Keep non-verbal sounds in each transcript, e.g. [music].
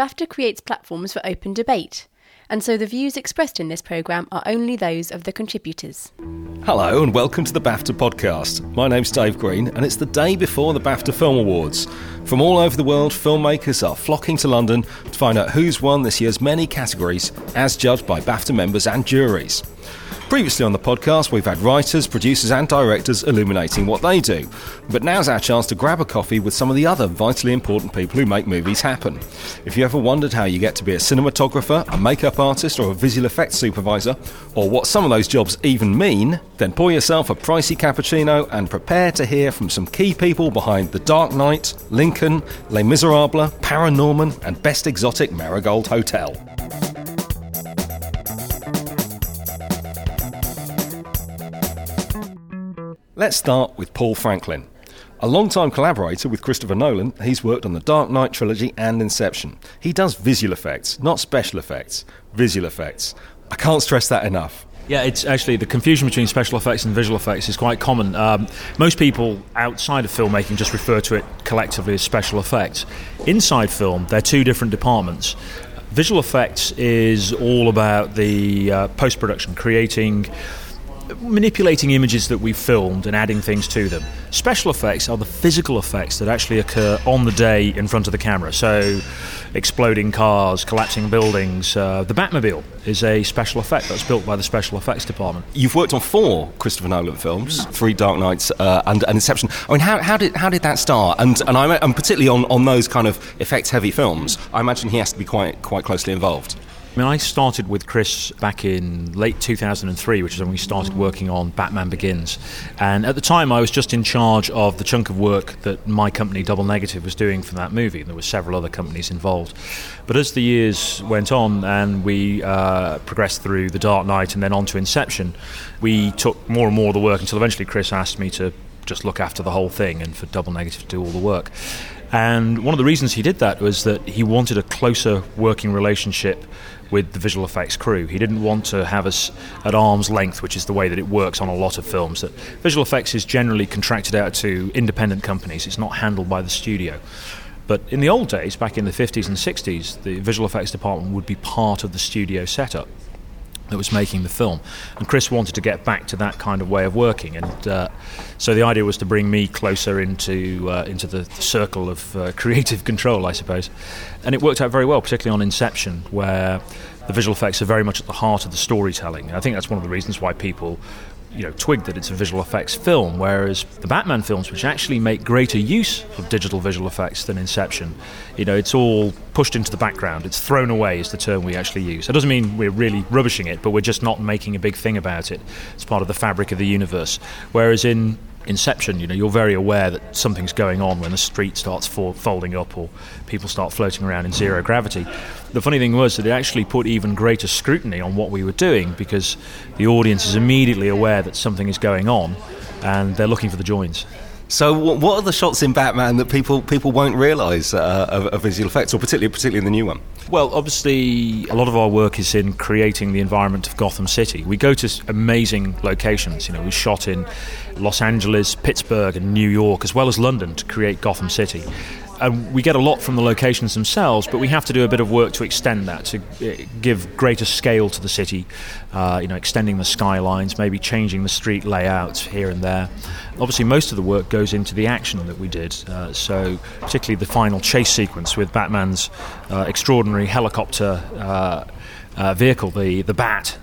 BAFTA creates platforms for open debate, and so the views expressed in this programme are only those of the contributors. Hello and welcome to the BAFTA podcast. My name's Dave Green and it's the day before the BAFTA Film Awards. From all over the world, filmmakers are flocking to London to find out who's won this year's many categories as judged by BAFTA members and juries. Previously on the podcast, we've had writers, producers, and directors illuminating what they do. But now's our chance to grab a coffee with some of the other vitally important people who make movies happen. If you ever wondered how you get to be a cinematographer, a makeup artist, or a visual effects supervisor, or what some of those jobs even mean, then pour yourself a pricey cappuccino and prepare to hear from some key people behind The Dark Knight, Lincoln, Les Miserables, Paranorman, and Best Exotic Marigold Hotel. Let's start with Paul Franklin. A long-time collaborator with Christopher Nolan, he's worked on the Dark Knight trilogy and Inception. He does visual effects, not special effects. Visual effects. I can't stress that enough. Yeah, it's actually the confusion between special effects and visual effects is quite common. Um, most people outside of filmmaking just refer to it collectively as special effects. Inside film, they're two different departments. Visual effects is all about the uh, post production, creating manipulating images that we've filmed and adding things to them. Special effects are the physical effects that actually occur on the day in front of the camera. So, exploding cars, collapsing buildings. Uh, the Batmobile is a special effect that's built by the special effects department. You've worked on four Christopher Nolan films, three Dark Knights uh, and, and, Inception. I mean, how, how, did how did that start? And and, I, and particularly on, on those kind of effects heavy films, I imagine he has to be quite quite closely involved. I mean, I started with Chris back in late 2003, which is when we started working on Batman Begins. And at the time, I was just in charge of the chunk of work that my company, Double Negative, was doing for that movie. There were several other companies involved. But as the years went on and we uh, progressed through The Dark Knight and then on to Inception, we took more and more of the work until eventually Chris asked me to just look after the whole thing and for Double Negative to do all the work. And one of the reasons he did that was that he wanted a closer working relationship with the visual effects crew. He didn't want to have us at arm's length, which is the way that it works on a lot of films. That visual effects is generally contracted out to independent companies. It's not handled by the studio. But in the old days, back in the 50s and 60s, the visual effects department would be part of the studio setup that was making the film. And Chris wanted to get back to that kind of way of working, and uh, so the idea was to bring me closer into uh, into the, circle of uh, [laughs] creative control, I suppose. And it worked out very well, particularly on Inception, where the visual effects are very much at the heart of the storytelling. And I think that's one of the reasons why people you know, twig that it's a visual effects film, whereas the Batman films, which actually make greater use of digital visual effects than Inception, you know, it's all pushed into the background. It's thrown away, is the term we actually use. That doesn't mean we're really rubbishing it, but we're just not making a big thing about it. It's part of the fabric of the universe. Whereas in Inception, you know, you're very aware that something's going on when the street starts folding up or people start floating around in zero gravity. The funny thing was that it actually put even greater scrutiny on what we were doing because the audience is immediately aware that something is going on and they're looking for the joins. So, what are the shots in Batman that people people won't realise of, of, visual effects, or particularly particularly in the new one? Well, obviously, a lot of our work is in creating the environment of Gotham City. We go to amazing locations. You know, we shot in Los Angeles, Pittsburgh, and New York, as well as London, to create Gotham City and we get a lot from the locations themselves, but we have to do a bit of work to extend that, to uh, give greater scale to the city, uh, you know, extending the skylines, maybe changing the street layouts here and there. Obviously, most of the work goes into the action that we did, uh, so particularly the final chase sequence with Batman's uh, extraordinary helicopter uh, uh, vehicle, the, the Bat.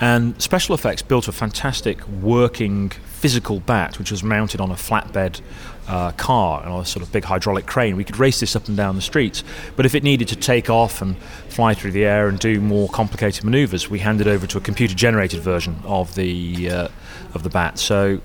and special effects built a fantastic working physical bat, which was mounted on a flatbed uh, car and a sort of big hydraulic crane. We could race this up and down the streets. But if it needed to take off and fly through the air and do more complicated manoeuvres, we handed over to a computer-generated version of the uh, of the bat. So.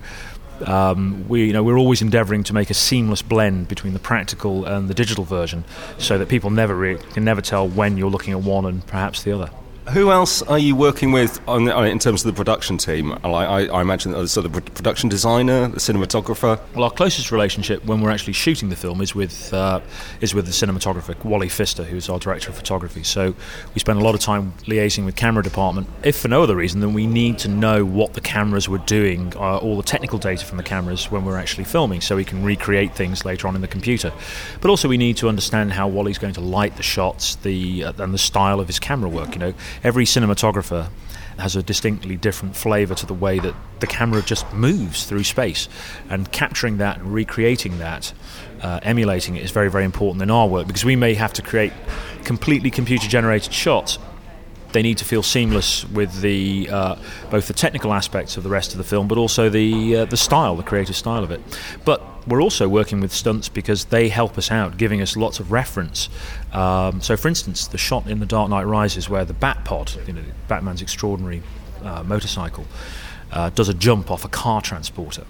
Um, we, you know, we're always endeavouring to make a seamless blend between the practical and the digital version, so that people never re- can never tell when you're looking at one and perhaps the other. Who else are you working with on, on in terms of the production team? I, I, I imagine so the production designer, the cinematographer. Well, our closest relationship when we're actually shooting the film is with uh, is with the cinematographer Wally Pfister, who's our director of photography. So we spend a lot of time liaising with camera department. If for no other reason than we need to know what the cameras were doing, uh, all the technical data from the cameras when we're actually filming, so we can recreate things later on in the computer. But also we need to understand how Wally's going to light the shots, the uh, and the style of his camera work. You know every cinematographer has a distinctly different flavour to the way that the camera just moves through space. And capturing that and recreating that, uh, emulating it, is very, very important in our work because we may have to create completely computer generated shots. They need to feel seamless with the uh, both the technical aspects of the rest of the film, but also the uh, the style, the creative style of it. But we're also working with stunts because they help us out, giving us lots of reference. Um, so, for instance, the shot in The Dark Knight Rises where the Batpod, you know, Batman's extraordinary uh, motorcycle, uh, does a jump off a car transporter.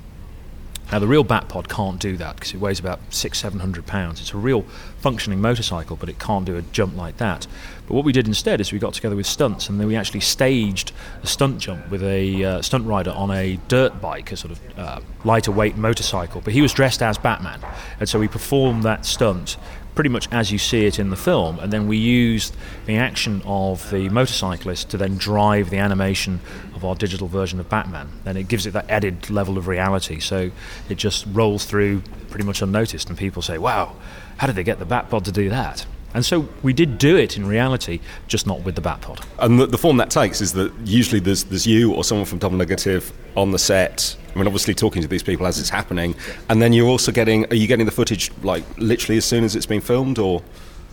Now, the real Batpod can't do that because it weighs about six, seven hundred pounds. It's a real functioning motorcycle, but it can't do a jump like that. What we did instead is we got together with stunts and then we actually staged a stunt jump with a uh, stunt rider on a dirt bike, a sort of uh, lighter weight motorcycle. But he was dressed as Batman. And so we performed that stunt pretty much as you see it in the film, and then we used the action of the motorcyclist to then drive the animation of our digital version of Batman. And it gives it that added level of reality. So it just rolls through pretty much unnoticed, and people say, "Wow, how did they get the Batpod to do that?" And so we did do it in reality, just not with the Batpod. And the, the, form that takes is that usually there's, there's you or someone from Double Negative on the set. I mean, obviously talking to these people as it's happening, and then you're also getting. Are you getting the footage like literally as soon as it's been filmed, or?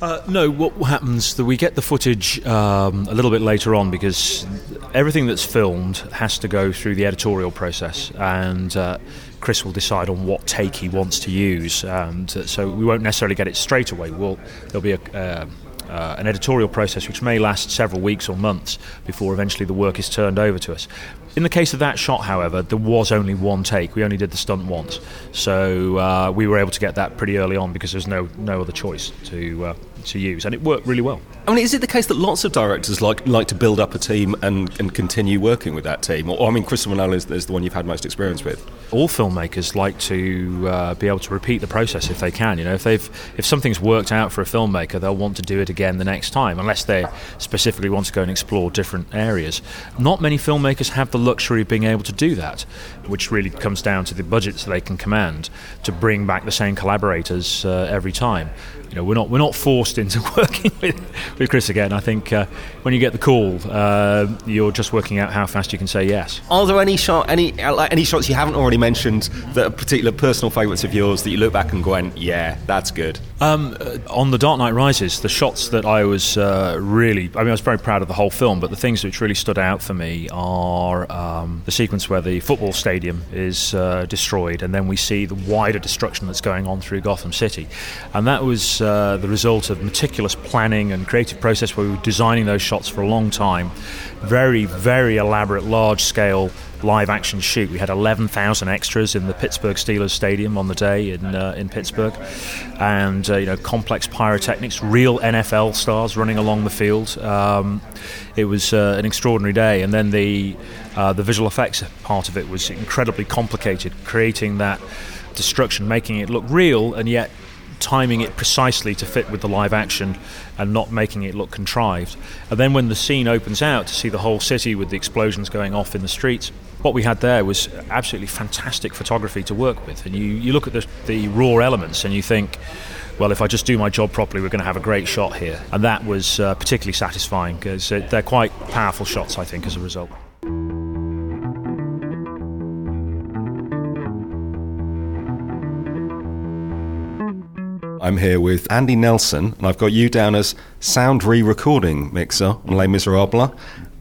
Uh, no, what happens that we get the footage um, a little bit later on because everything that's filmed has to go through the editorial process, and uh, Chris will decide on what take he wants to use, uh, so we won't necessarily get it straight away. We'll, there'll be a, uh, uh, an editorial process which may last several weeks or months before eventually the work is turned over to us. In the case of that shot, however, there was only one take. We only did the stunt once, so uh, we were able to get that pretty early on because there's no no other choice to uh, to use, and it worked really well. I mean, is it the case that lots of directors like like to build up a team and, and continue working with that team? Or, I mean, Christopher Nolan is, is, the one you've had most experience with. All filmmakers like to uh, be able to repeat the process if they can. You know, if they've if something's worked out for a filmmaker, they'll want to do it again the next time, unless they specifically want to go and explore different areas. Not many filmmakers have the luxury of being able to do that, which really comes down to the budgets they can command to bring back the same collaborators uh, every time you know, we're not we're not forced into [laughs] working with, with Chris again. I think uh, when you get the call, uh, you're just working out how fast you can say yes. Are there any shot any like any shots you haven't already mentioned that are particular personal favourites of yours that you look back and go, yeah, that's good? Um, uh, on the Dark Knight Rises, the shots that I was uh, really, I mean, I was very proud of the whole film, but the things which really stood out for me are um, the sequence where the football stadium is uh, destroyed, and then we see the wider destruction that's going on through Gotham City, and that was uh, the result of meticulous planning and creative process where we were designing those shots for a long time. Very, very elaborate, large scale live action shoot. We had 11,000 extras in the Pittsburgh Steelers Stadium on the day in uh, in Pittsburgh, and uh, you know complex pyrotechnics, real NFL stars running along the field. Um, it was uh, an extraordinary day, and then the uh, the visual effects part of it was incredibly complicated, creating that destruction, making it look real, and yet timing it precisely to fit with the live action and not making it look contrived. And then when the scene opens out to see the whole city with the explosions going off in the streets, what we had there was absolutely fantastic photography to work with. And you, you look at the, the raw elements and you think, well, if I just do my job properly, we're going to have a great shot here. And that was uh, particularly satisfying because they're quite powerful shots, I think, as a result. I'm here with Andy Nelson, and I've got you down as sound re recording mixer on Les Miserables,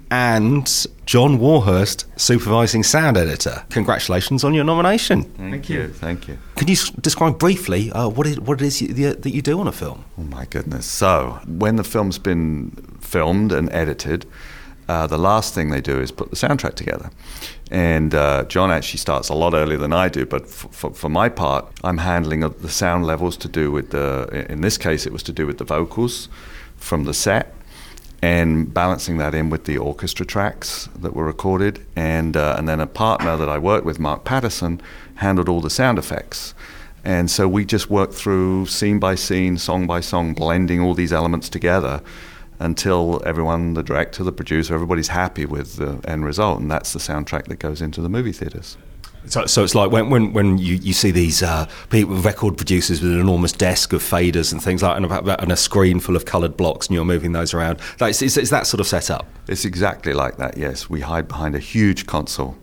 and John Warhurst, supervising sound editor. Congratulations on your nomination. Thank, thank you. you. Thank you. Can you describe briefly uh, what, it, what it is you, that you do on a film? Oh, my goodness. So, when the film's been filmed and edited, uh, the last thing they do is put the soundtrack together. And uh, John actually starts a lot earlier than I do, but f- f- for my part, I'm handling the sound levels to do with the, in this case, it was to do with the vocals from the set. and balancing that in with the orchestra tracks that were recorded, and uh, and then a partner that I worked with, Mark Paterson, handled all the sound effects. And so we just worked through scene by scene, song by song, blending all these elements together until everyone, the director, the producer, everybody's happy with the end result. And that's the soundtrack that goes into the movie theaters. So, so it's like when, when, when you, you see these uh, people, record producers with an enormous desk of faders and things like and a, and a screen full of coloured blocks and you're moving those around. Like, is that sort of setup? It's exactly like that, yes. We hide behind a huge console.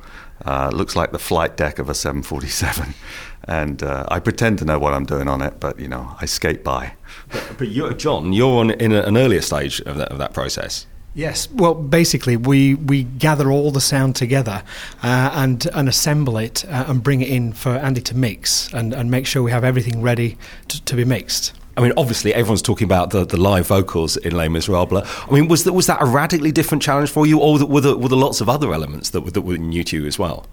Uh, looks like the flight deck of a 747. [laughs] And uh, I pretend to know what I'm doing on it, but, you know, I skate by. But, but you're, John, you're on, in a, an earlier stage of that, of that process. Yes, well, basically, we, we gather all the sound together uh, and and assemble it uh, and bring it in for Andy to mix and, and make sure we have everything ready to, to be mixed. I mean, obviously, everyone's talking about the, the live vocals in Les Miserables. I mean, was that was that a radically different challenge for you, or were there, were there lots of other elements that were, that were new to you as well?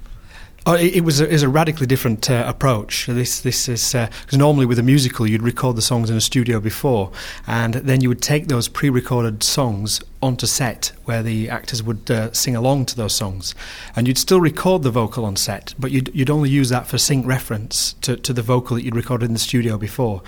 Oh, it, it, was a, it was a radically different uh, approach. This this is because uh, normally with a musical you'd record the songs in a studio before, and then you would take those pre-recorded songs onto set where the actors would uh, sing along to those songs. And you'd still record the vocal on set, but you'd, you'd only use that for sync reference to, to the vocal that you'd recorded in the studio before.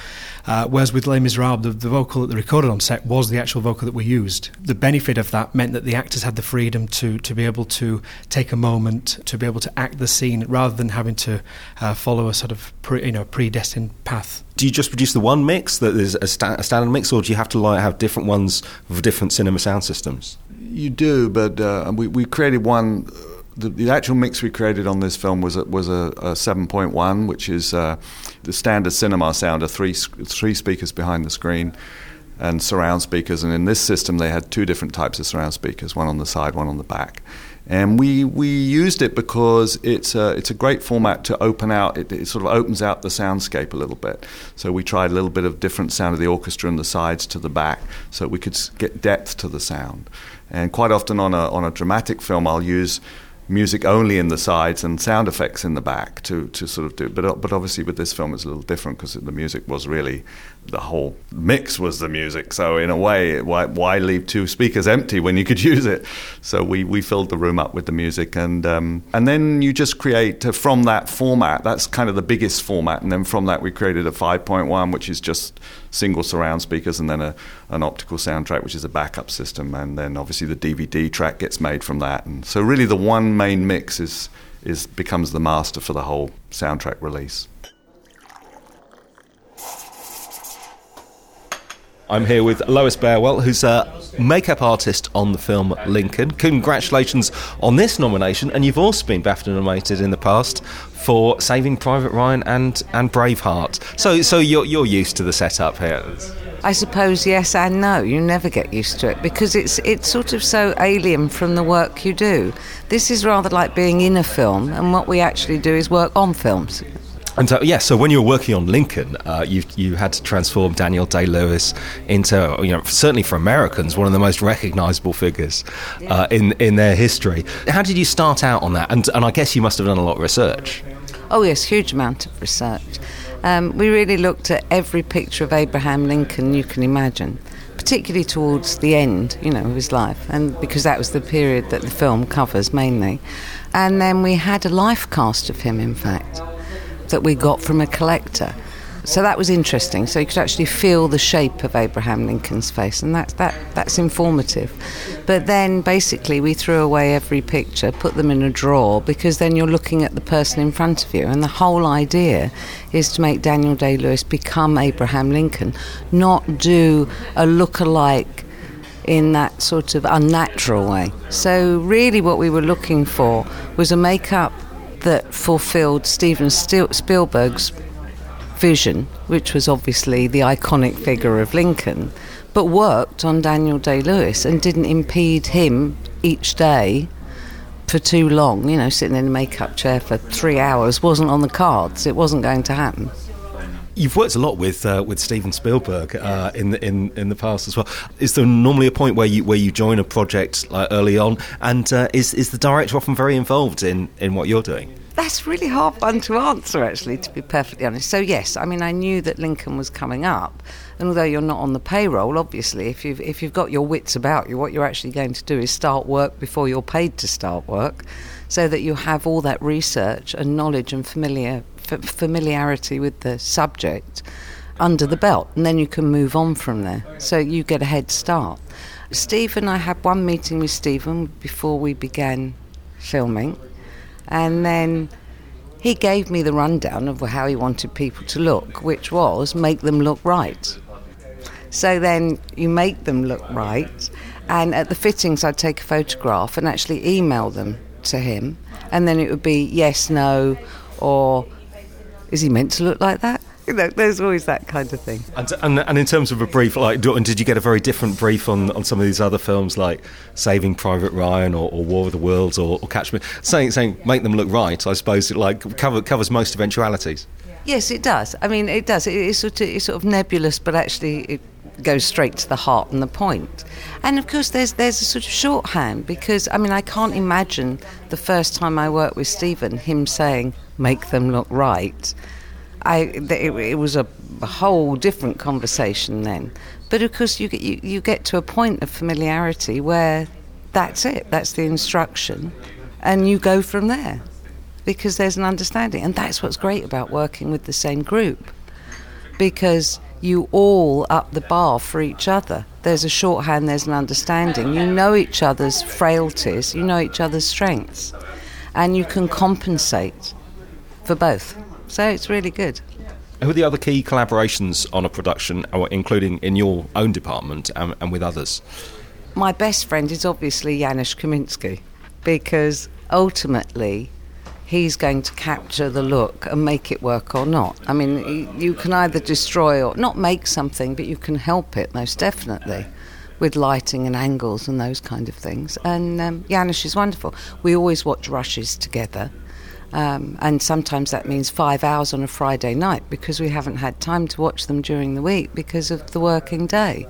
Uh, whereas with Les Miserables, the, the vocal that they recorded on set was the actual vocal that we used. The benefit of that meant that the actors had the freedom to, to be able to take a moment, to be able to act the scene rather than having to uh, follow a sort of pre, you know, predestined path do you just produce the one mix that is a, sta- a, standard mix, or do you have to like have different ones for different cinema sound systems? You do, but uh, we we created one. The, the, actual mix we created on this film was a, was a, a 7.1, which is uh, the standard cinema sound of three three speakers behind the screen and surround speakers. And in this system, they had two different types of surround speakers, one on the side, one on the back and we we used it because it's a, it's a great format to open out. It, it, sort of opens out the soundscape a little bit. So we tried a little bit of different sound of the orchestra and the sides to the back, so we could get depth to the sound. And quite often on a on a dramatic film, I'll use music only in the sides and sound effects in the back to, to sort of do. But but obviously with this film it's a little different because the music was really the whole mix was the music. So in a way, why why leave two speakers empty when you could [laughs] use it? So we, we filled the room up with the music and um, and then you just create uh, from that format. That's kind of the biggest format, and then from that we created a 5.1, which is just single surround speakers, and then a, an optical soundtrack, which is a backup system, and then obviously the DVD track gets made from that. And so really, the one main mix is is becomes the master for the whole soundtrack release. I'm here with Lois Burwell, who's a makeup artist on the film Lincoln. Congratulations on this nomination, and you've also been BAFTA nominated in the past for Saving Private Ryan and, and Braveheart. So, so you're, you're used to the setup here. I suppose yes and no. You never get used to it because it's it's sort of so alien from the work you do. This is rather like being in a film, and what we actually do is work on films. And so, yeah, so when you were working on Lincoln, uh, you you had to transform Daniel Day Lewis into, you know, certainly for Americans, one of the most recognisable figures uh, in in their history. How did you start out on that? And and I guess you must have done a lot of research. Oh yes, huge amount of research. Um, we really looked at every picture of Abraham Lincoln you can imagine, particularly towards the end, you know, of his life, and because that was the period that the film covers mainly. And then we had a life cast of him, in fact that we got from a collector. So that was interesting. So you could actually feel the shape of Abraham Lincoln's face, and that's that that's informative. But then basically we threw away every picture, put them in a drawer, because then you're looking at the person in front of you, and the whole idea is to make Daniel Day Lewis become Abraham Lincoln, not do a look-alike in that sort of unnatural way. So really, what we were looking for was a makeup that fulfilled Steven Spielberg's vision, which was obviously the iconic figure of Lincoln, but worked on Daniel Day Lewis and didn't impede him each day for too long. You know, sitting in a makeup chair for three hours wasn't on the cards, it wasn't going to happen. You've worked a lot with uh, with Steven Spielberg uh, in the in in the past as well. Is there normally a point where you where you join a project like early on, and uh, is is the director often very involved in in what you're doing? that's really hard one to answer, actually, to be perfectly honest. So yes, I mean, I knew that Lincoln was coming up, and although you're not on the payroll, obviously, if you've if you've got your wits about you, what you're actually going to do is start work before you're paid to start work, so that you have all that research and knowledge and familiar f- familiarity with the subject under the belt, and then you can move on from there. So you get a head start. Steven, I had one meeting with Steven before we began filming, and then he gave me the rundown of how he wanted people to look, which was make them look right. So then you make them look right, and at the fittings, I'd take a photograph and actually email them to him, and then it would be yes, no, or is he meant to look like that? You know, there's always that kind of thing. And, and, and in terms of a brief, like, do, and did you get a very different brief on, on some of these other films, like Saving Private Ryan or, or War of the Worlds or, or Catch Me? Saying, saying make them look right, I suppose it like cover, covers most eventualities. Yes, it does. I mean, it does. It, it's, sort of, it's sort of nebulous, but actually it goes straight to the heart and the point. And of course, there's there's a sort of shorthand because I mean, I can't imagine the first time I worked with Steven him saying make them look right. I it, it was a, whole different conversation then. But of course, you get you, you get to a point of familiarity where that's it. That's the instruction, and you go from there because there's an understanding, and that's what's great about working with the same group because you all up the bar for each other. There's a shorthand, there's an understanding. You know each other's frailties, you know each other's strengths, and you can compensate for both. So it's really good. Who are the other key collaborations on a production, uh, including in your own department and, and with others? My best friend is obviously Janusz Kaminski because ultimately he's going to capture the look and make it work or not. I mean, you can either destroy or not make something, but you can help it most definitely with lighting and angles and those kind of things. And um, Janusz is wonderful. We always watch rushes together. Um, and sometimes that means five hours on a Friday night because we haven't had time to watch them during the week because of the working day.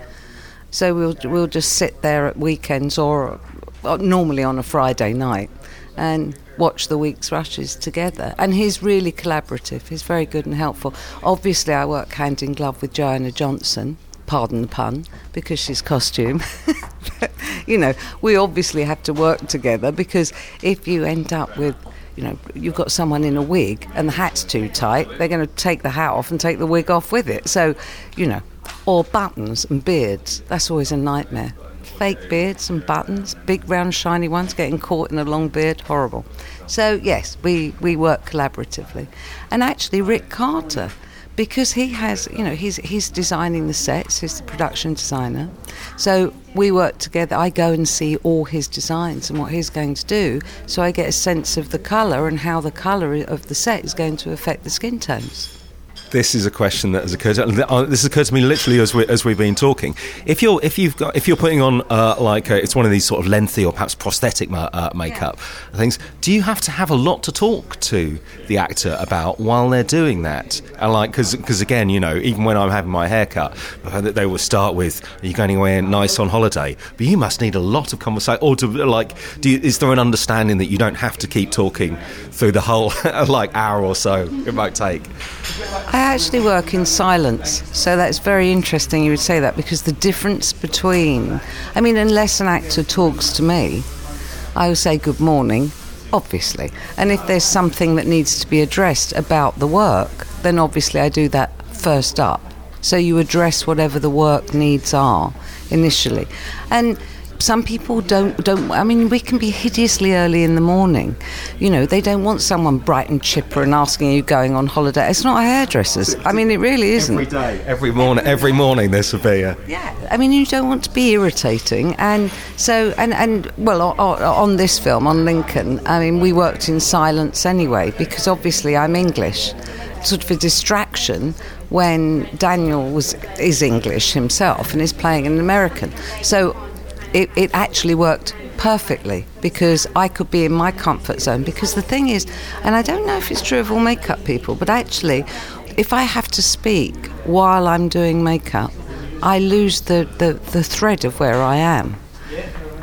So we'll we'll just sit there at weekends or, or normally on a Friday night and watch the week's rushes together. And he's really collaborative. He's very good and helpful. Obviously, I work hand in glove with Joanna Johnston. Pardon the pun, because she's costume. [laughs] you know, we obviously have to work together because if you end up with you know, you've got someone in a wig and the hat's too tight, they're going to take the hat off and take the wig off with it. So, you know, or buttons and beards, that's always a nightmare. Fake beards and buttons, big round shiny ones getting caught in a long beard, horrible. So, yes, we, we work collaboratively. And actually, Rick Carter, because he has, you know, he's, he's designing the sets, he's the production designer. So we work together. I go and see all his designs and what he's going to do, so I get a sense of the colour and how the colour of the set is going to affect the skin tones this is a question that has occurred. To, uh, this has occurred to me literally as, we, as we've been talking. If you're if you've got if you're putting on uh, like a, uh, it's one of these sort of lengthy or perhaps prosthetic ma- uh, makeup yeah. things, do you have to have a lot to talk to the actor about while they're doing that? And like because again, you know, even when I'm having my haircut, that they will start with, "Are you going anywhere nice on holiday?" But you must need a lot of conversation, or to like, you, is there an understanding that you don't have to keep talking through the whole [laughs] like hour or so it might take? I actually work in silence, so that's very interesting you would say that because the difference between, I mean, unless an actor talks to me, I will say good morning, obviously. And if there's something that needs to be addressed about the work, then obviously I do that first up. So you address whatever the work needs are initially. And some people don't don't I mean we can be hideously early in the morning. You know, they don't want someone bright and chipper and asking you going on holiday. It's not hairdressers. I mean it really isn't. Every day, every morning every morning there's severe. Yeah. I mean you don't want to be irritating and so and and well on, on this film on Lincoln, I mean we worked in silence anyway because obviously I'm English sort of a distraction when Daniel was is English himself and is playing an American. So it, it actually worked perfectly because I could be in my comfort zone. Because the thing is, and I don't know if it's true of all makeup people, but actually, if I have to speak while I'm doing makeup, I lose the, the, the thread of where I am.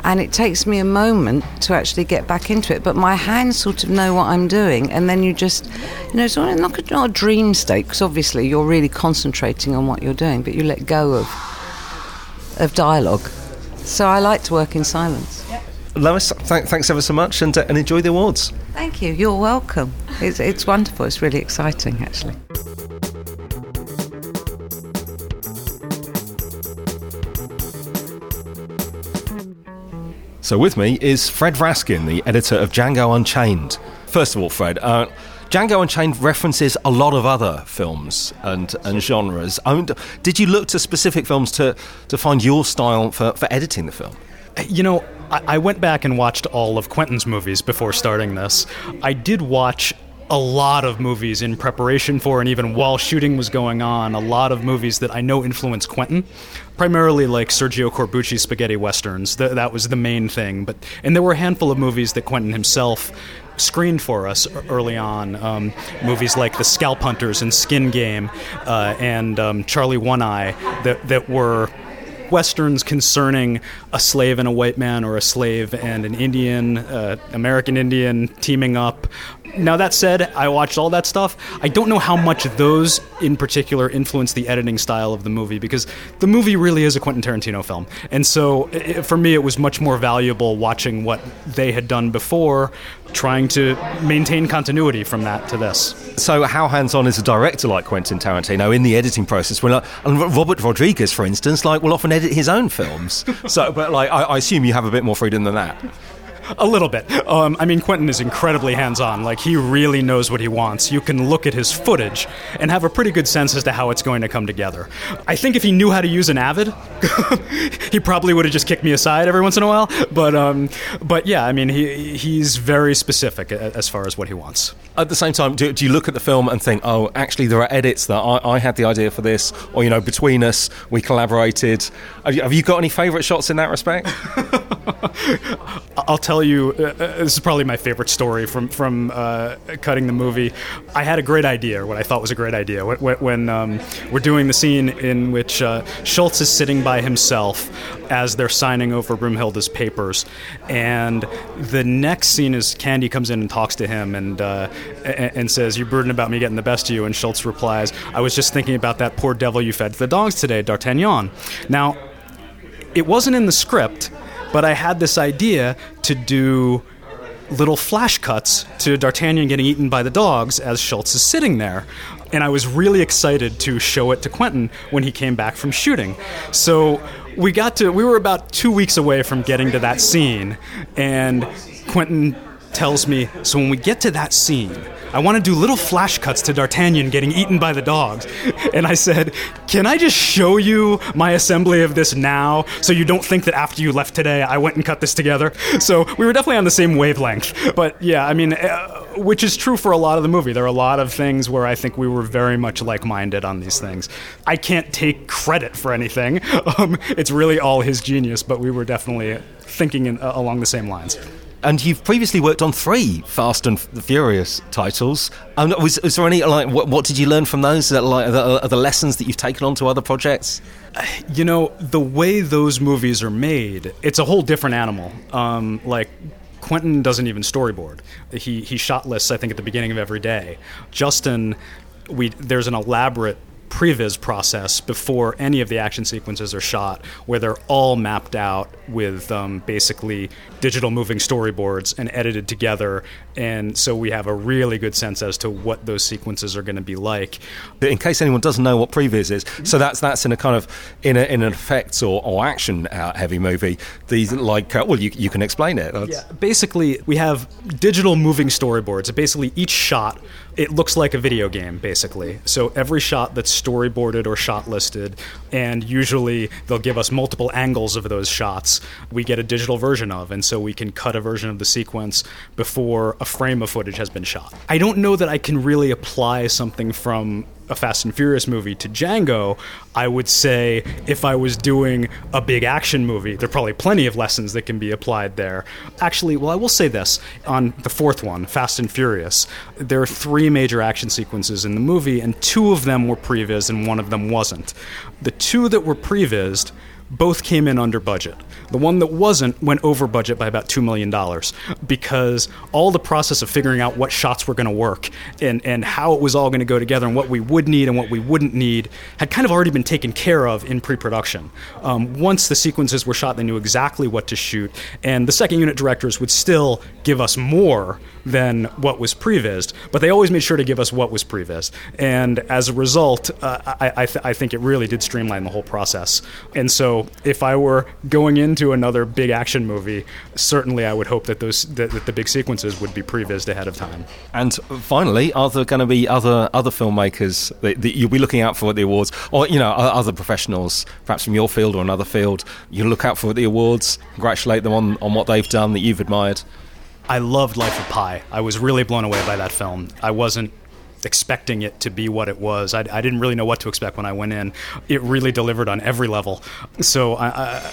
and it takes me a moment to actually get back into it. But my hands sort of know what I'm doing, and then you just, you know, it's not a, not a dream state because obviously you're really concentrating on what you're doing, but you let go of of dialogue. So I like to work in silence. Lois, th- thanks ever so much, and, uh, and enjoy the awards. Thank you. You're welcome. It's, it's wonderful. It's really exciting, actually. So with me is Fred Raskin, the editor of Django Unchained. First of all, Fred, uh, Django Unchained references a lot of other films and, and genres. I mean, did you look to specific films to, to find your style for, for editing the film? You know, I, I went back and watched all of Quentin's movies before starting this. I did watch a lot of movies in preparation for and even while shooting was going on, a lot of movies that I know influenced Quentin, primarily like Sergio Corbucci's spaghetti westerns. Th- that was the main thing. But and there were a handful of movies that Quentin himself screened for us early on. Um, movies like The Scalp Hunters and Skin Game uh, and um, Charley One Eye that that were westerns concerning a slave and a white man or a slave and an Indian, uh, American Indian teaming up. Now, that said, I watched all that stuff. I don't know how much those in particular influenced the editing style of the movie because the movie really is a Quentin Tarantino film. And so it, for me, it was much more valuable watching what they had done before, trying to maintain continuity from that to this. So, how hands on is a director like Quentin Tarantino in the editing process? When uh, like, and Robert Rodriguez, for instance, like will often edit his own films. [laughs] so, but like, I, I assume you have a bit more freedom than that. A little bit. Um, I mean, Quentin is incredibly hands on. Like, he really knows what he wants. You can look at his footage and have a pretty good sense as to how it's going to come together. I think if he knew how to use an Avid, [laughs] he probably would have just kicked me aside every once in a while. But, um, but yeah, I mean, he, he's very specific as far as what he wants. At the same time, do, do you look at the film and think, oh, actually, there are edits that I, I had the idea for this, or, you know, between us, we collaborated? Have you, have you got any favourite shots in that respect? [laughs] I'll tell you, uh, uh, this is probably my favorite story from from uh, cutting the movie. I had a great idea, what I thought was a great idea, when, when um, we're doing the scene in which uh, Schultz is sitting by himself as they're signing over Broomhilda's papers, and the next scene is Candy comes in and talks to him and uh, and says, "You're brooding about me getting the best of you," and Schultz replies, "I was just thinking about that poor devil you fed to the dogs today, D'Artagnan." Now, it wasn't in the script but I had this idea to do little flash cuts to D'Artagnan getting eaten by the dogs as Schultz is sitting there. And I was really excited to show it to Quentin when he came back from shooting. So we got to, we were about two weeks away from getting to that scene, and Quentin tells me, So when we get to that scene, I want to do little flash cuts to D'Artagnan getting eaten by the dogs. [laughs] And I said, Can I just show you my assembly of this now so you don't think that after you left today I went and cut this together? [laughs] So we were definitely on the same wavelength. But yeah, I mean, uh, which is true for a lot of the movie. There are a lot of things where I think we were very much like minded on these things. I can't take credit for anything, [laughs] um, it's really all his genius, but we were definitely thinking in, uh, along the same lines. And you've previously worked on three Fast and Furious titles. Um, was, was, there any like what, what, did you learn from those? That like are the lessons that you've taken on to other projects? [sighs] You know the way those movies are made, it's a whole different animal. Um, like Quentin doesn't even storyboard. He he shot lists I think at the beginning of every day. Justin, we there's an elaborate previs process before any of the action sequences are shot, where they're all mapped out with um, basically digital moving storyboards and edited together. And so we have a really good sense as to what those sequences are going to be like. In case anyone doesn't know what previs is, so that's that's in a kind of in, a, in an effects or, or action uh, heavy movie. These like uh, well, you, you can explain it. That's... Yeah, basically we have digital moving storyboards. Basically, each shot it looks like a video game basically. So every shot that's storyboarded or shot listed and usually they'll give us multiple angles of those shots we get a digital version of and so we can cut a version of the sequence before a frame of footage has been shot. I don't know that i can really apply something from a Fast and Furious movie to Django, I would say if I was doing a big action movie, there are probably plenty of lessons that can be applied there. Actually, well, I will say this on the fourth one, Fast and Furious, there are three major action sequences in the movie, and two of them were previs and one of them wasn't. The two that were prevised both came in under budget. The one that wasn't went over budget by about $2 million because all the process of figuring out what shots were going to work and, and how it was all going to go together and what we would need and what we wouldn't need had kind of already been taken care of in pre production. Um, once the sequences were shot, they knew exactly what to shoot, and the second unit directors would still give us more than what was prevised, but they always made sure to give us what was prevised. And as a result, uh, I, I, th- I think it really did streamline the whole process. And so, if I were going into another big action movie, certainly I would hope that those that, that the big sequences would be prevised ahead of time. And finally, are there going to be other other filmmakers that, that you'll be looking out for at the awards, or you know, other professionals, perhaps from your field or another field? You look out for at the awards, congratulate them on, on what they've done that you've admired. I loved Life of Pi. I was really blown away by that film. I wasn't expecting it to be what it was. I, I, didn't really know what to expect when I went in. It really delivered on every level. So I, I,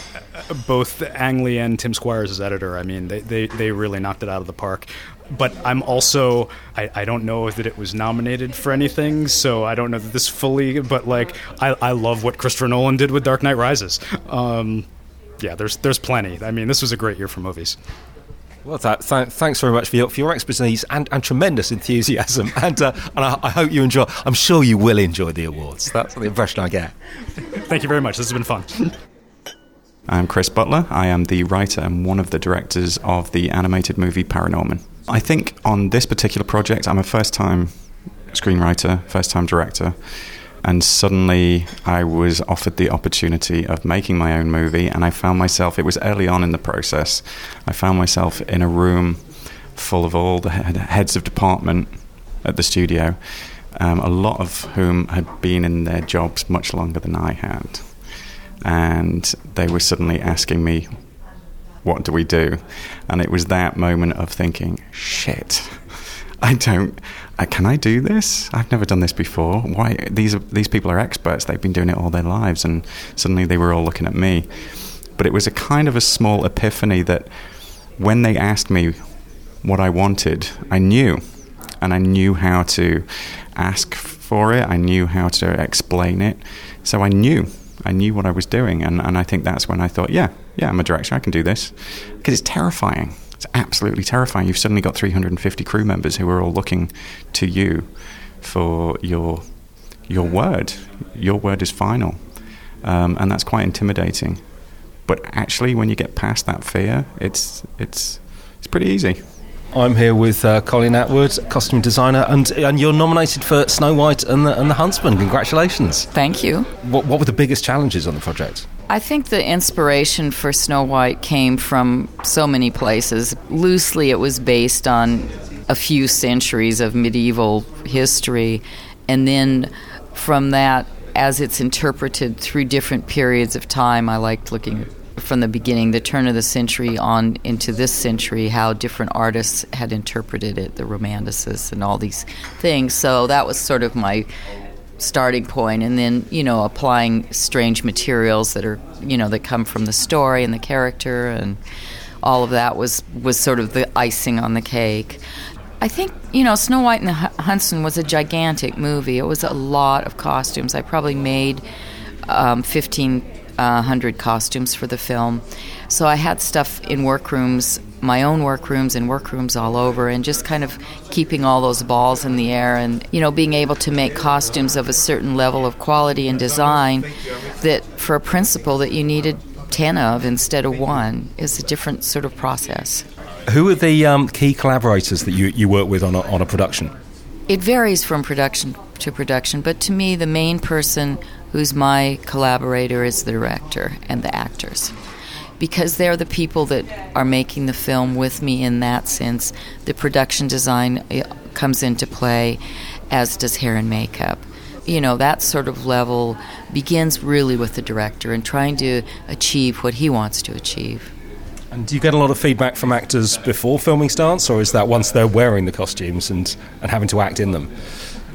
both Ang Lee and Tim Squyres as editor, I mean, they, they, they really knocked it out of the park. But I'm also, I, don't know that it was nominated for anything, so I don't know that this fully, but like, I, I love what Christopher Nolan did with Dark Knight Rises. Um, yeah, there's, there's plenty. I mean, this was a great year for movies. Well, th- th- thanks very much for your, for your expertise and, and tremendous enthusiasm. [laughs] And, uh, and I, I, hope you enjoy. I'm sure you will enjoy the awards. That's the impression I get. Thank you very much. This has been fun. I'm Chris Butler. I am the writer and one of the directors of the animated movie Paranorman. I think on this particular project, I'm a first time screenwriter, first time director and suddenly I was offered the opportunity of making my own movie, and I found myself, it was early on in the process, I found myself in a room full of all the heads of department at the studio, um, a lot of whom had been in their jobs much longer than I had. And they were suddenly asking me, What do we do? And it was that moment of thinking, Shit, I don't uh, can I do this? I've never done this before. Why these are, these people are experts. They've been doing it all their lives, and suddenly they were all looking at me. But it was a kind of a small epiphany that when they asked me what I wanted, I knew, and I knew how to ask for it. I knew how to explain it. So I knew. I knew what I was doing, and, and I think that's when I thought, yeah, yeah, I'm a director. I can do this because it's terrifying it's absolutely terrifying. You've suddenly got 350 crew members who are all looking to you for your your word. Your word is final, um, and that's quite intimidating. But actually, when you get past that fear, it's it's it's pretty easy. I'm here with uh, Colleen Atwood, costume designer, and and you're nominated for Snow White and the, and the Huntsman. Congratulations! Thank you. What, what were the biggest challenges on the project? I think the inspiration for Snow White came from so many places. Loosely, it was based on a few centuries of medieval history, and then from that, as it's interpreted through different periods of time, I liked looking from the beginning, the turn of the century on into this century, how different artists had interpreted it, the Romanticists and all these things. So that was sort of my starting point. And then you know applying strange materials that are you know that come from the story and the character and all of that was was sort of the icing on the cake. I think you know Snow White and the Huntsman was a gigantic movie. It was a lot of costumes. I probably made um, 1500 costumes for the film. So I had stuff in workrooms my own workrooms and workrooms all over and just kind of keeping all those balls in the air and you know being able to make costumes of a certain level of quality and design that for a principle that you needed 10 of instead of one is a different sort of process. Who are the um, key collaborators that you, you work with on a, on a production? It varies from production to production but to me the main person who's my collaborator is the director and the actors because they're the people that are making the film with me in that sense. The production design uh, comes into play, as does hair and makeup. You know, that sort of level begins really with the director and trying to achieve what he wants to achieve. And do you get a lot of feedback from actors before filming starts, or is that once they're wearing the costumes and, and having to act in them?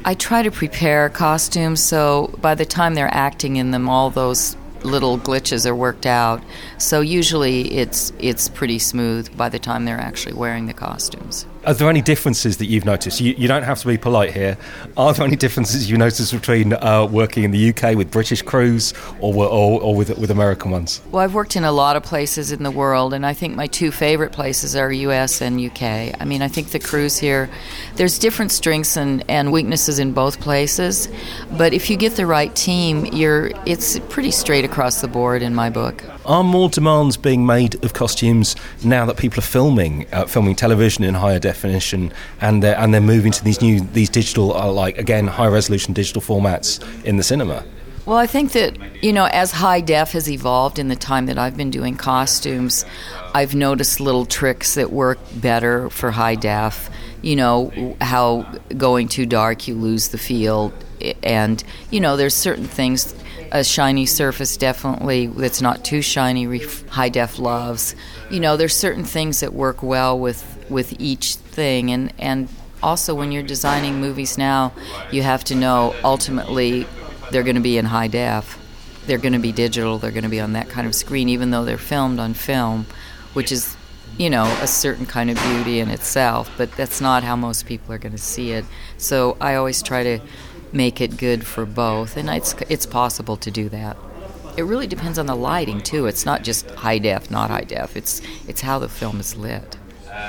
I try to prepare costumes so by the time they're acting in them, all those little glitches are worked out. So usually it's it's pretty smooth by the time they're actually wearing the costumes. Are there any differences that you've noticed? You, you don't have to be polite here. Are there any differences you noticed between uh, working in the UK with British crews or, or, or with, with American ones? Well, I've worked in a lot of places in the world, and I think my two favorite places are US and UK. I mean, I think the crews here, there's different strengths and, and weaknesses in both places, but if you get the right team, you're it's pretty straight across the board in my book. Are more demands being made of costumes now that people are filming, uh, filming television in higher definition, and they're, and they're moving to these new these digital, uh, like again, high resolution digital formats in the cinema? Well, I think that, you know, as high def has evolved in the time that I've been doing costumes, I've noticed little tricks that work better for high def. You know, how going too dark, you lose the feel. And, you know, there's certain things, a shiny surface definitely that's not too shiny, high def loves. You know, there's certain things that work well with, with each thing. And, and also, when you're designing movies now, you have to know ultimately they're going to be in high def. They're going to be digital. They're going to be on that kind of screen, even though they're filmed on film, which is, you know, a certain kind of beauty in itself. But that's not how most people are going to see it. So I always try to make it good for both, and it's it's possible to do that. It really depends on the lighting too. It's not just high def, not high def. It's it's how the film is lit.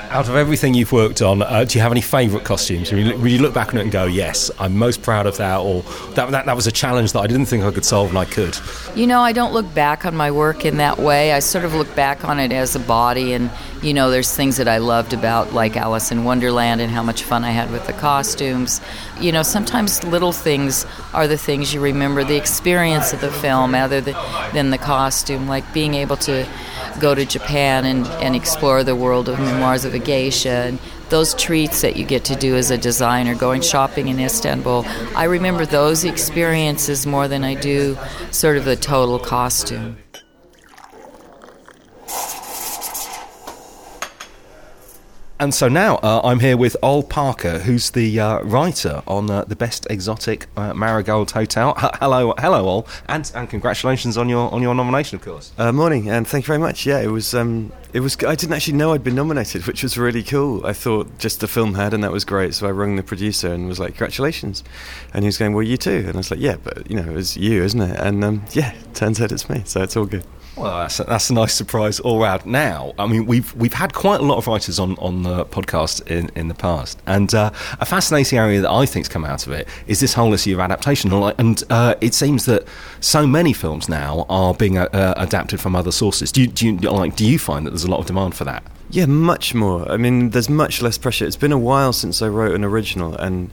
Out of everything you've worked on, uh, do you have any favourite costumes? Will you, you, look back on it and go, yes, I'm most proud of that, or that, that, that was a challenge that I didn't think I could solve and I could? You know, I don't look back on my work in that way. I sort of look back on it as a body, and, you know, there's things that I loved about, like Alice in Wonderland and how much fun I had with the costumes. You know, sometimes little things are the things you remember, the experience of the film, other than the costume, like being able to go to Japan and, and explore the world of Memoirs of a Geisha. And those treats that you get to do as a designer, going shopping in Istanbul, I remember those experiences more than I do sort of the total costume. And so now uh, I'm here with Ol Parker, who's the uh, writer on uh, the Best Exotic uh, Marigold Hotel. H- hello, hello, Ol, and, and congratulations on your on your nomination, of course. Uh, morning, and thank you very much. Yeah, it was um, it was. I didn't actually know I'd been nominated, which was really cool. I thought just the film had, and that was great. So I rang the producer and was like, "Congratulations!" And he was going, "Well, you too." And I was like, "Yeah, but you know, it was you, isn't it?" And um, yeah, turns out it's me. So it's all good. Well, that's a, that's a nice surprise all round. Now, I mean, we've we've had quite a lot of writers on, on the podcast in, in the past, and uh, a fascinating area that I think's come out of it is this whole issue of adaptation. And uh, it seems that so many films now are being uh, uh, adapted from other sources. Do you, do you like? Do you find that there's a lot of demand for that? Yeah, much more. I mean, there's much less pressure. It's been a while since I wrote an original, and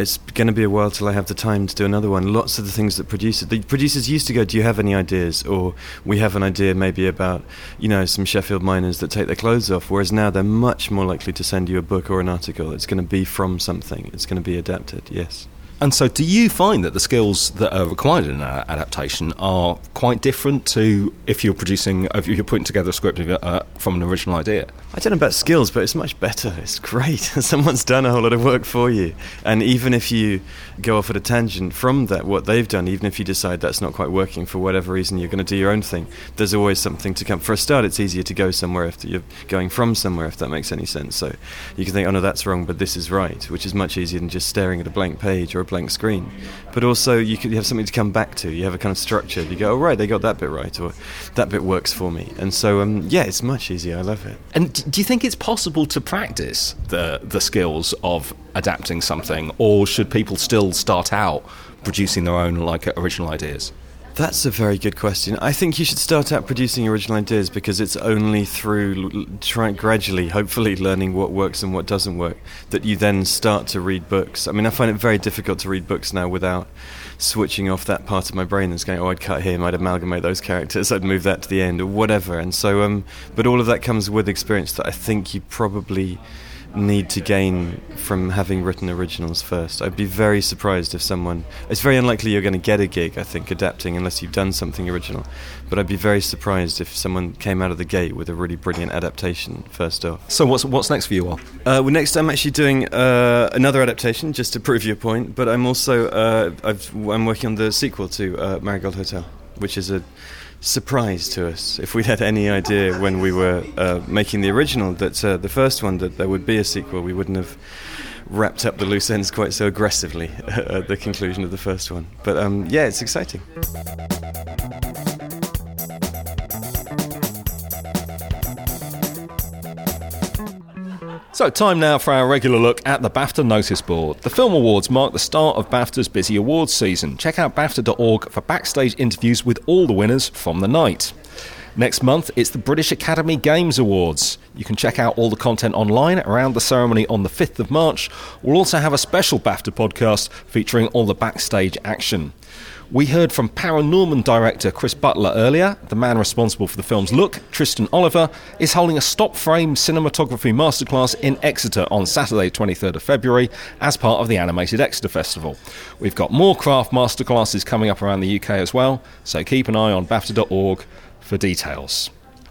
it's going to be a while till I have the time to do another one. Lots of the things that producers, the producers used to go, "Do you have any ideas?" Or we have an idea maybe about, you know, some Sheffield miners that take their clothes off. Whereas now they're much more likely to send you a book or an article. It's going to be from something. It's going to be adapted. Yes. And so, do you find that the skills that are required in an adaptation are quite different to if you're producing, if you're putting together a script uh, from an original idea? I don't know about skills, but it's much better. It's great. [laughs] Someone's done a whole lot of work for you. And even if you go off at a tangent from that, what they've done, even if you decide that's not quite working for whatever reason, you're going to do your own thing, there's always something to come. For a start, it's easier to go somewhere if you're going from somewhere, if that makes any sense. So you can think, oh no, that's wrong, but this is right, which is much easier than just staring at a blank page or a blank screen. But also, you, you have something to come back to. You have a kind of structure. You go, oh, right, they got that bit right, or that bit works for me. And so, um, yeah, it's much I love it. And do you think it's possible to practice the the skills of adapting something, or should people still start out producing their own like original ideas? That's a very good question. I think you should start out producing original ideas because it's only through gradually, hopefully, learning what works and what doesn't work that you then start to read books. I mean, I find it very difficult to read books now without switching off that part of my brain that's going, oh, I'd cut him, I'd amalgamate those characters, I'd move that to the end, or whatever. And so, um, but all of that comes with experience that I think you probably need to gain from having written originals first. I'd be very surprised if someone. It's very unlikely you're going to get a gig, I think, adapting unless you've done something original. But I'd be very surprised if someone came out of the gate with a really brilliant adaptation first off. So what's what's next for you Ol? Uh, well, next I'm actually doing uh, another adaptation, just to prove your point. But I'm also uh, i am working on the sequel to uh, Marigold Hotel, which is a surprise to us. If we'd had any idea when we were uh, making the original that uh, the first one that there would be a sequel, we wouldn't have wrapped up the loose ends quite so aggressively [laughs] at the conclusion of the first one. But um, yeah, it's exciting. So, time now for our regular look at the BAFTA notice board. The Film Awards mark the start of BAFTA's busy awards season. Check out BAFTA.org for backstage interviews with all the winners from the night. Next month, it's the British Academy Games Awards. You can check out all the content online around the ceremony on the 5th of March. We'll also have a special BAFTA podcast featuring all the backstage action. We heard from Paranorman director Chris Butler earlier. The man responsible for the film's look, Tristan Oliver, is holding a stop frame cinematography masterclass in Exeter on Saturday, 23rd of February, as part of the Animated Exeter Festival. We've got more craft masterclasses coming up around the UK as well, so keep an eye on BAFTA.org for details.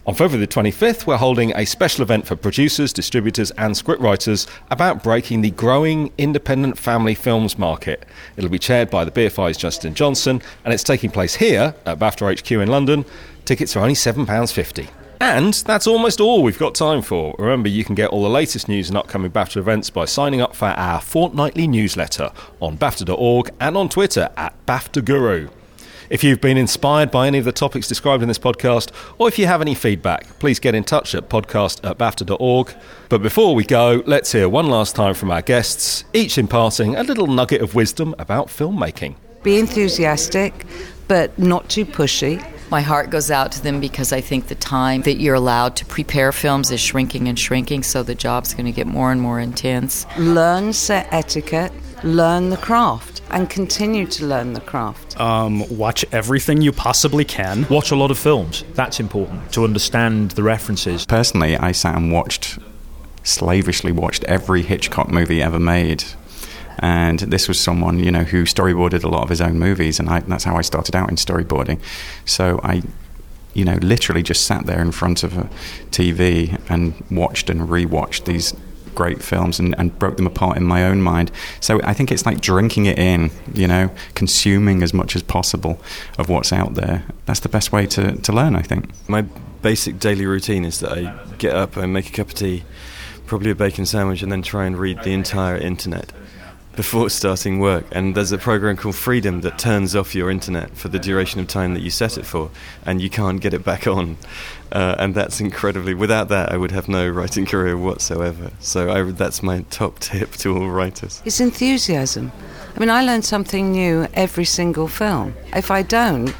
On February the 25th, we're holding a special event for producers, distributors, and scriptwriters about breaking the growing independent family films market. It'll be chaired by the BFI's Justin Johnson, and it's taking place here at BAFTA HQ in London. Tickets are only £7.50. And that's almost all we've got time for. Remember, you can get all the latest news and upcoming BAFTA events by signing up for our fortnightly newsletter on BAFTA.org and on Twitter at BAFTA Guru. If you've been inspired by any of the topics described in this podcast, or if you have any feedback, please get in touch at podcast at BAFTA.org. But before we go, let's hear one last time from our guests, each imparting a little nugget of wisdom about filmmaking. Be enthusiastic, but not too pushy. My heart goes out to them because I think the time that you're allowed to prepare films is shrinking and shrinking, so the job's going to get more and more intense. Learn set etiquette, learn the craft, and continue to learn the craft. Um, watch everything you possibly can. Watch a lot of films. That's important to understand the references. Personally, I sat and watched, slavishly watched every Hitchcock movie ever made. And this was someone, you know, who storyboarded a lot of his own movies, and I, that's how I started out in storyboarding. So I, you know, literally just sat there in front of a TV and watched and rewatched these great films and, and broke them apart in my own mind. So I think it's like drinking it in, you know, consuming as much as possible of what's out there. That's the best way to, to learn, I think. My basic daily routine is that I get up, I make a cup of tea, probably a bacon sandwich, and then try and read the entire internet before starting work. And there's a program called Freedom that turns off your internet for the duration of time that you set it for, and you can't get it back on. Uh, and that's incredibly. Without that, I would have no writing career whatsoever. So I, that's my top [laughs] tip to all writers. It's enthusiasm. I mean, I learn something new every single film. If I don't,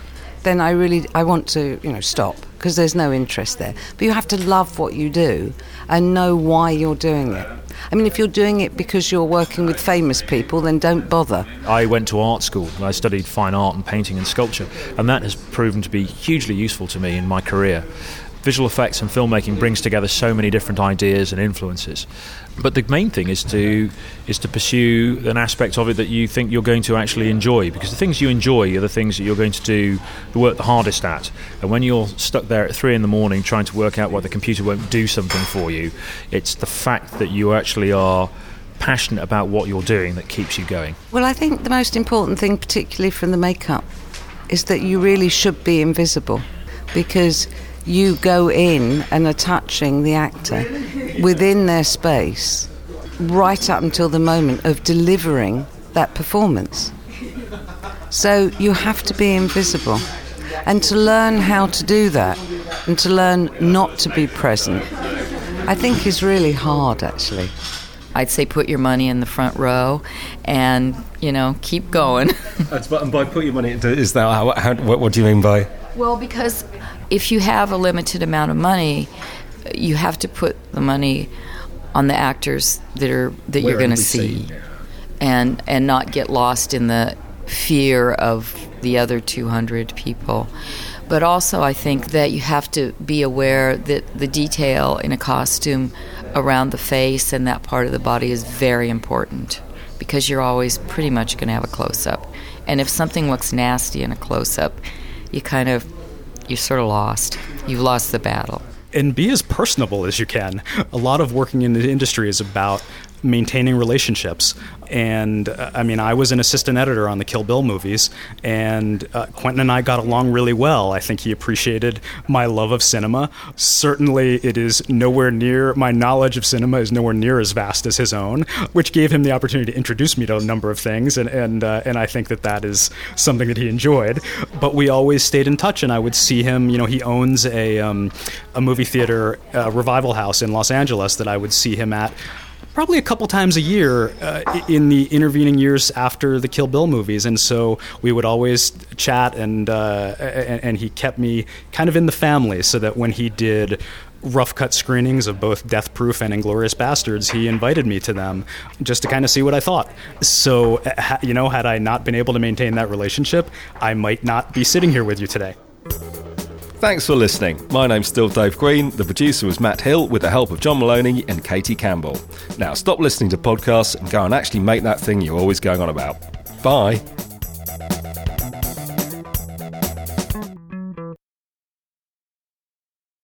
then I really I want to you know stop because there's no interest there. But you have to love what you do and know why you're doing it. I mean, if you're doing it because you're working with famous people, then don't bother. I went to art school I studied fine art and painting and sculpture, and that has proven to be hugely useful to me in my career. Visual effects and filmmaking brings together so many different ideas and influences. But the main thing is to is to pursue an aspect of it that you think you're going to actually enjoy, because the things you enjoy are the things that you're going to do the work the hardest at. And when you're stuck there at three in the morning trying to work out why the computer won't do something for you, it's the fact that you actually are passionate about what you're doing that keeps you going. Well, I think the most important thing, particularly from the makeup, is that you really should be invisible because you go in and are touching the actor within their space right up until the moment of delivering that performance. So you have to be invisible. And to learn how to do that and to learn not to be present, I think is really hard actually. I'd say put your money in the front row and, you know, keep going. and by put your money, is that how, how, what, what do you mean by? Well, because if you have a limited amount of money, you have to put the money on the actors that are that Where you're going to see. see, and and not get lost in the fear of the other 200 people. But also, I think that you have to be aware that the detail in a costume around the face and that part of the body is very important because you're always pretty much going to have a close up. And if something looks nasty in a close up, you kind of you're sort of lost. You've lost the battle. and be as personable as you can. A lot of working in the industry is about maintaining relationships. And uh, I mean, I was an assistant editor on the Kill Bill movies, and uh, Quentin and I got along really well. I think he appreciated my love of cinema. Certainly, it is nowhere near, my knowledge of cinema is nowhere near as vast as his own, which gave him the opportunity to introduce me to a number of things. And, and, uh, and I think that that is something that he enjoyed. But we always stayed in touch, and I would see him. You know, he owns a, um, a movie theater uh, revival house in Los Angeles that I would see him at probably a couple times a year uh, in the intervening years after the Kill Bill movies, and so we would always chat, and, uh, and, and he kept me kind of in the family, so that when he did rough cut screenings of both Death Proof and Inglourious Basterds, he invited me to them just to kind of see what I thought. So, uh, you know, had I not been able to maintain that relationship, I might not be sitting here with you today. Thanks for listening. My name's still Dave Green. The producer was Matt Hill with the help of John Maloney and Katie Campbell. Now stop listening to podcasts and go and actually make that thing you're always going on about. Bye.